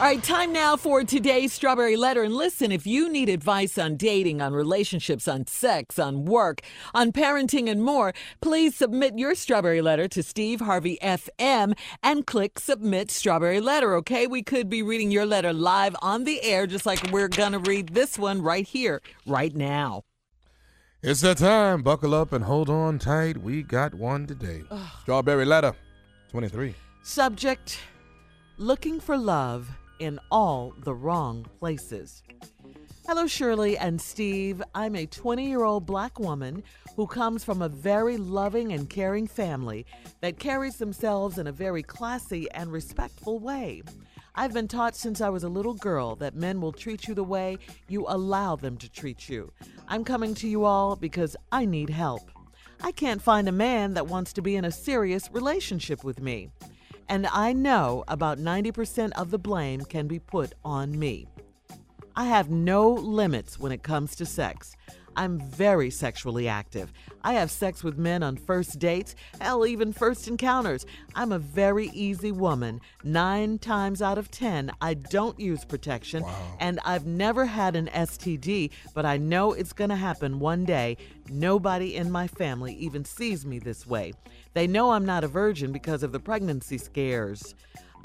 All right, time now for today's Strawberry Letter. And listen, if you need advice on dating, on relationships, on sex, on work, on parenting, and more, please submit your Strawberry Letter to Steve Harvey FM and click Submit Strawberry Letter, okay? We could be reading your letter live on the air, just like we're going to read this one right here, right now. It's that time. Buckle up and hold on tight. We got one today. Strawberry Letter 23. Subject Looking for Love in All the Wrong Places. Hello, Shirley and Steve. I'm a 20 year old black woman who comes from a very loving and caring family that carries themselves in a very classy and respectful way. I've been taught since I was a little girl that men will treat you the way you allow them to treat you. I'm coming to you all because I need help. I can't find a man that wants to be in a serious relationship with me. And I know about 90% of the blame can be put on me. I have no limits when it comes to sex. I'm very sexually active. I have sex with men on first dates, hell, even first encounters. I'm a very easy woman. Nine times out of ten, I don't use protection, and I've never had an STD, but I know it's going to happen one day. Nobody in my family even sees me this way. They know I'm not a virgin because of the pregnancy scares.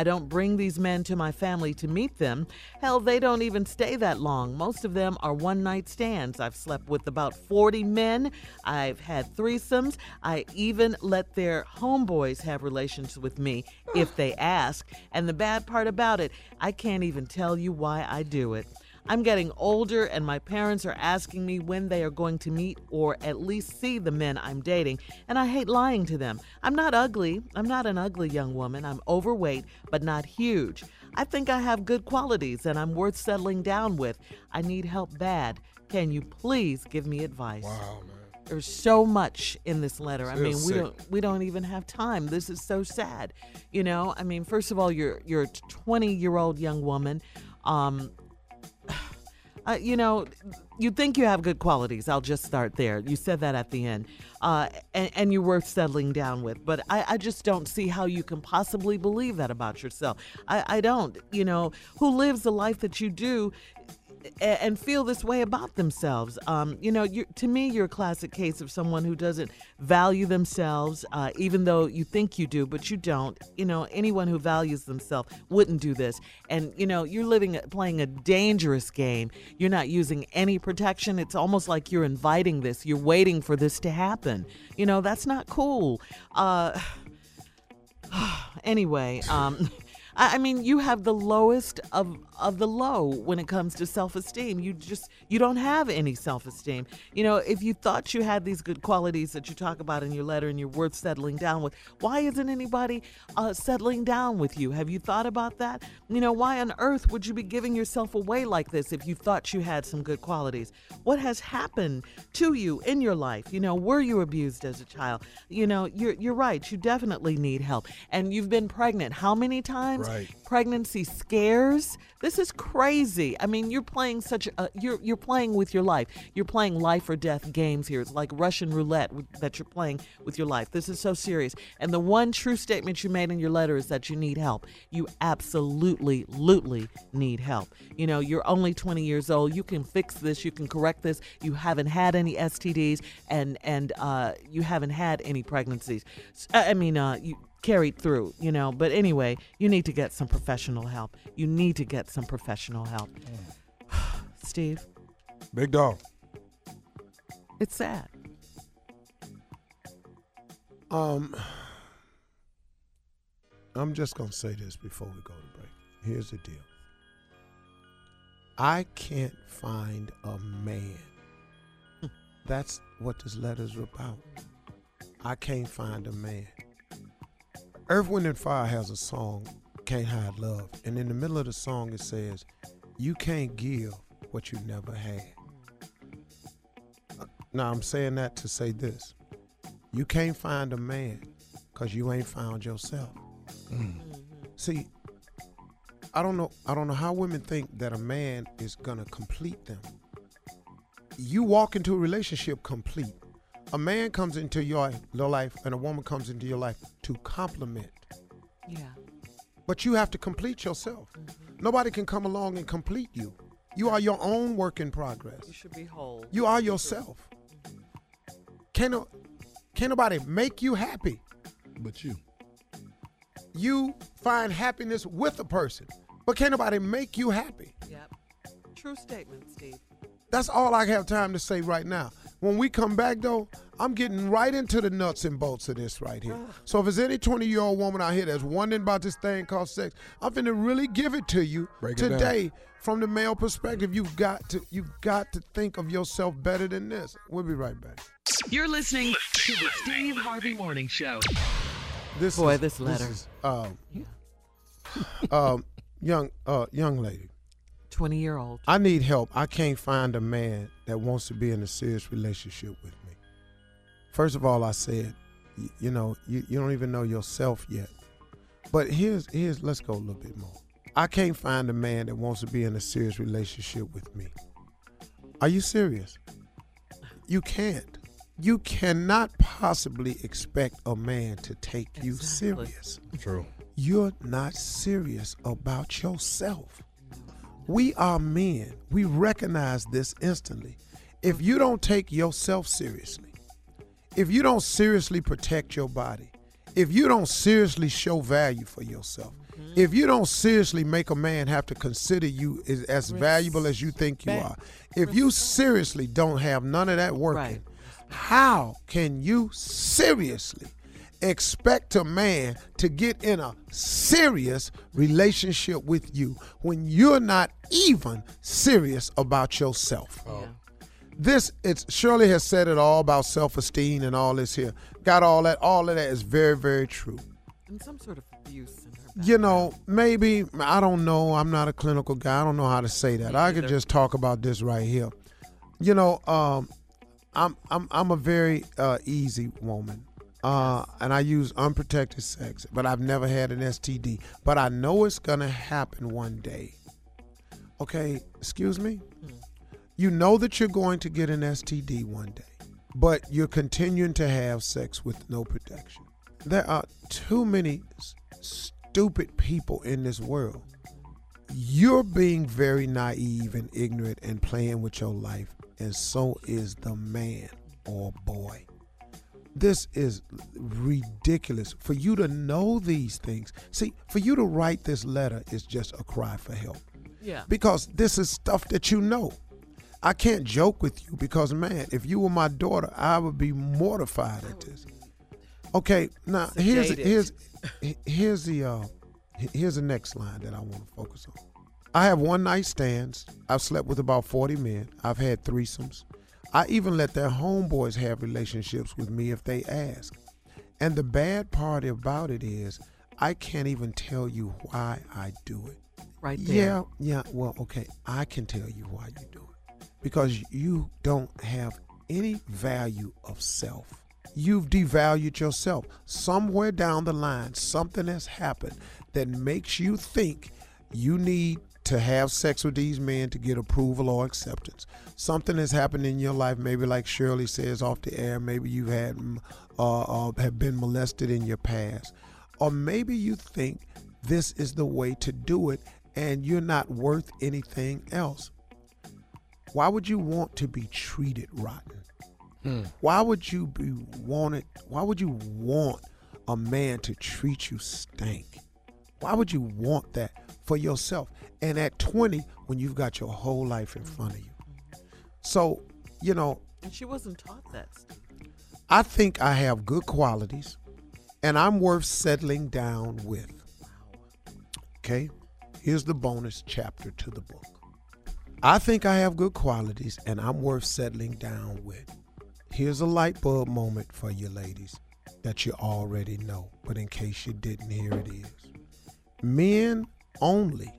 I don't bring these men to my family to meet them. Hell, they don't even stay that long. Most of them are one night stands. I've slept with about 40 men. I've had threesomes. I even let their homeboys have relations with me if they ask. And the bad part about it, I can't even tell you why I do it. I'm getting older, and my parents are asking me when they are going to meet or at least see the men I'm dating, and I hate lying to them. I'm not ugly. I'm not an ugly young woman. I'm overweight, but not huge. I think I have good qualities, and I'm worth settling down with. I need help bad. Can you please give me advice? Wow, man. There's so much in this letter. I Still mean, we sick. don't we don't even have time. This is so sad. You know, I mean, first of all, you're you're a 20 year old young woman. Um, uh, you know, you think you have good qualities. I'll just start there. You said that at the end, uh, and, and you're worth settling down with. But I, I just don't see how you can possibly believe that about yourself. I, I don't. You know, who lives the life that you do and feel this way about themselves. Um, you know, to me, you're a classic case of someone who doesn't value themselves, uh, even though you think you do, but you don't. You know, anyone who values themselves wouldn't do this. And you know, you're living, playing a dangerous game. You're not using any protection. It's almost like you're inviting this. You're waiting for this to happen. You know, that's not cool. Uh, anyway, um, I, mean, you have the lowest of of the low when it comes to self esteem. You just you don't have any self esteem. You know, if you thought you had these good qualities that you talk about in your letter and you're worth settling down with, why isn't anybody uh, settling down with you? Have you thought about that? You know, why on earth would you be giving yourself away like this if you thought you had some good qualities? What has happened to you in your life? You know, were you abused as a child? You know, you're you're right. You definitely need help. And you've been pregnant how many times? Pregnancy scares. This is crazy. I mean, you're playing such a you're you're playing with your life. You're playing life or death games here. It's like Russian roulette that you're playing with your life. This is so serious. And the one true statement you made in your letter is that you need help. You absolutely, absolutely need help. You know, you're only 20 years old. You can fix this. You can correct this. You haven't had any STDs, and and uh, you haven't had any pregnancies. I mean, uh, you carried through. You know, but anyway, you need to get some professional help. You need to get some professional help. Steve, Big dog. it's sad. Um, I'm just gonna say this before we go to break. Here's the deal. I can't find a man. That's what this letter's about. I can't find a man. Earth, Wind, and Fire has a song, Can't Hide Love. And in the middle of the song, it says, You can't give what you never had. Now, I'm saying that to say this you can't find a man because you ain't found yourself. Mm. See, I don't know. I don't know how women think that a man is gonna complete them. You walk into a relationship complete. A man comes into your your life and a woman comes into your life to complement. Yeah. But you have to complete yourself. Mm-hmm. Nobody can come along and complete you. You are your own work in progress. You should be whole. You are yourself. Mm-hmm. Can no, can nobody make you happy? But you. You find happiness with a person, but can nobody make you happy? Yep. True statement, Steve. That's all I have time to say right now. When we come back, though, I'm getting right into the nuts and bolts of this right here. So if there's any 20 year old woman out here that's wondering about this thing called sex, I'm finna really give it to you Break today from the male perspective. You've got to you've got to think of yourself better than this. We'll be right back. You're listening to the Steve Harvey Morning Show. This Boy, is- this letter. is, um, um, young uh, young lady. 20 year old. I need help. I can't find a man that wants to be in a serious relationship with me. First of all, I said, y- you know, you, you don't even know yourself yet. But here's here's let's go a little bit more. I can't find a man that wants to be in a serious relationship with me. Are you serious? You can't. You cannot possibly expect a man to take you serious True. you're not serious about yourself. We are men. We recognize this instantly. If you don't take yourself seriously, if you don't seriously protect your body, if you don't seriously show value for yourself, if you don't seriously make a man have to consider you as, as valuable as you think you are, if you seriously don't have none of that working, Right. how can you seriously expect a man to get in a serious relationship with you when you're not even serious about yourself? Yeah. This it's Shirley has said it all about self-esteem and all this here. Got all that. All of that is very, very true. And some sort of abuse You know, maybe I don't know. I'm not a clinical guy. I don't know how to say that. Me I could just talk about this right here. You know, um, I'm I'm I'm a very uh, easy woman, uh, and I use unprotected sex, but I've never had an STD. But I know it's gonna happen one day. Okay, excuse me. You know that you're going to get an STD one day, but you're continuing to have sex with no protection. There are too many s- stupid people in this world. You're being very naive and ignorant and playing with your life, and so is the man or boy. This is ridiculous for you to know these things. See, for you to write this letter is just a cry for help Yeah. because this is stuff that you know. I can't joke with you because, man, if you were my daughter, I would be mortified at this. Okay, now here's here's here's the uh, here's the next line that I want to focus on. I have one night stands. I've slept with about forty men. I've had threesomes. I even let their homeboys have relationships with me if they ask. And the bad part about it is, I can't even tell you why I do it. Right there. Yeah, yeah. Well, okay. I can tell you why you do it. Because you don't have any value of self. You've devalued yourself. Somewhere down the line, something has happened that makes you think you need to have sex with these men to get approval or acceptance. Something has happened in your life, maybe like Shirley says off the air, maybe you've had uh, uh, have been molested in your past, or maybe you think this is the way to do it and you're not worth anything else. Why would you want to be treated rotten? Why would you be wanted? Why would you want a man to treat you stank? Why would you want that for yourself? And at 20, when you've got your whole life in front of you. So, you know, And she wasn't taught that, I think I have good qualities and I'm worth settling down with. Okay? Here's the bonus chapter to the book. I think I have good qualities and I'm worth settling down with. Here's a light bulb moment for you ladies that you already know, but in case you didn't, here it is. Men only,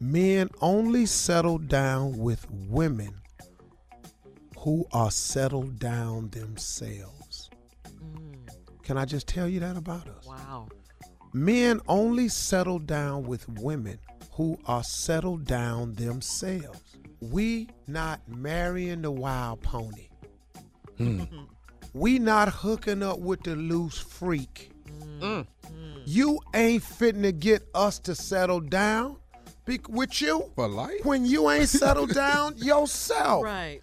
men only settle down with women who are settled down themselves. Mm. Can I just tell you that about us? Wow. Men only settle down with women who are settled down themselves. We not marrying the wild pony. Hmm. we not hooking up with the loose freak. Mm. Mm. You ain't fitting to get us to settle down. Be- with you For life? when you ain't settled down yourself. Right.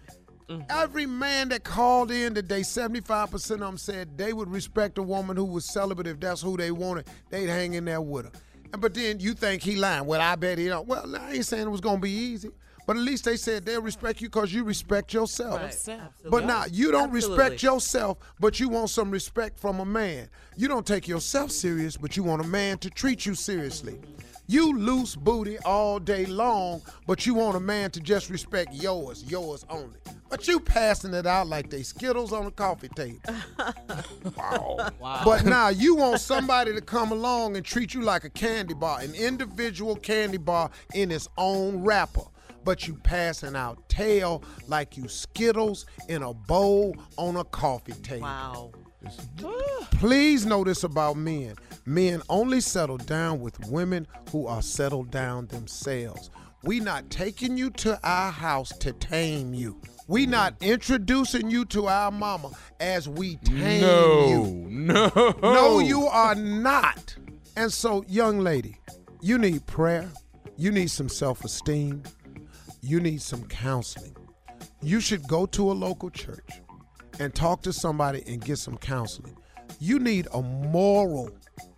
Mm-hmm. Every man that called in today, 75% of them said they would respect a woman who was celibate if that's who they wanted. They'd hang in there with her. And But then you think he lying. Well, I bet he don't. Well, I ain't saying it was going to be easy. But at least they said they'll respect you because you respect yourself. Right. But now you don't Absolutely. respect yourself, but you want some respect from a man. You don't take yourself serious, but you want a man to treat you seriously. You loose booty all day long, but you want a man to just respect yours, yours only. But you passing it out like they Skittles on a coffee table. Wow. But now you want somebody to come along and treat you like a candy bar, an individual candy bar in its own wrapper. But you passing out tail like you Skittles in a bowl on a coffee table. Wow. Please this about men. Men only settle down with women who are settled down themselves. We not taking you to our house to tame you. We mm. not introducing you to our mama as we tame No, you. no. No, you are not. And so, young lady, you need prayer. You need some self esteem. You need some counseling. You should go to a local church and talk to somebody and get some counseling. You need a moral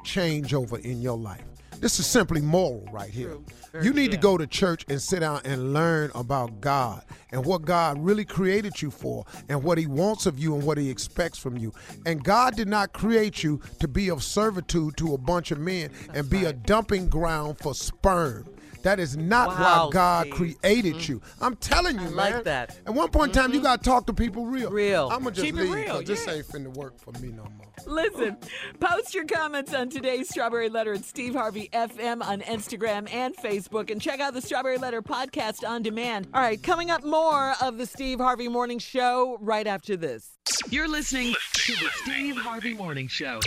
changeover in your life. This is simply moral right here. You need to go to church and sit down and learn about God and what God really created you for and what He wants of you and what He expects from you. And God did not create you to be of servitude to a bunch of men and be a dumping ground for sperm. That is not Wow, why God Steve. created mm. you. I'm telling you, I man. like that. At one point in time, you mm-hmm. got to talk to people real. Real. I'm going to just Keep it leave real, 'cause this yeah. ain't finna work for me no more. Listen, post your comments on today's Strawberry Letter at Steve Harvey FM on Instagram and Facebook, and check out the Strawberry Letter podcast on demand. All right, coming up more of the Steve Harvey Morning Show right after this. You're listening to the Steve Harvey Morning Show.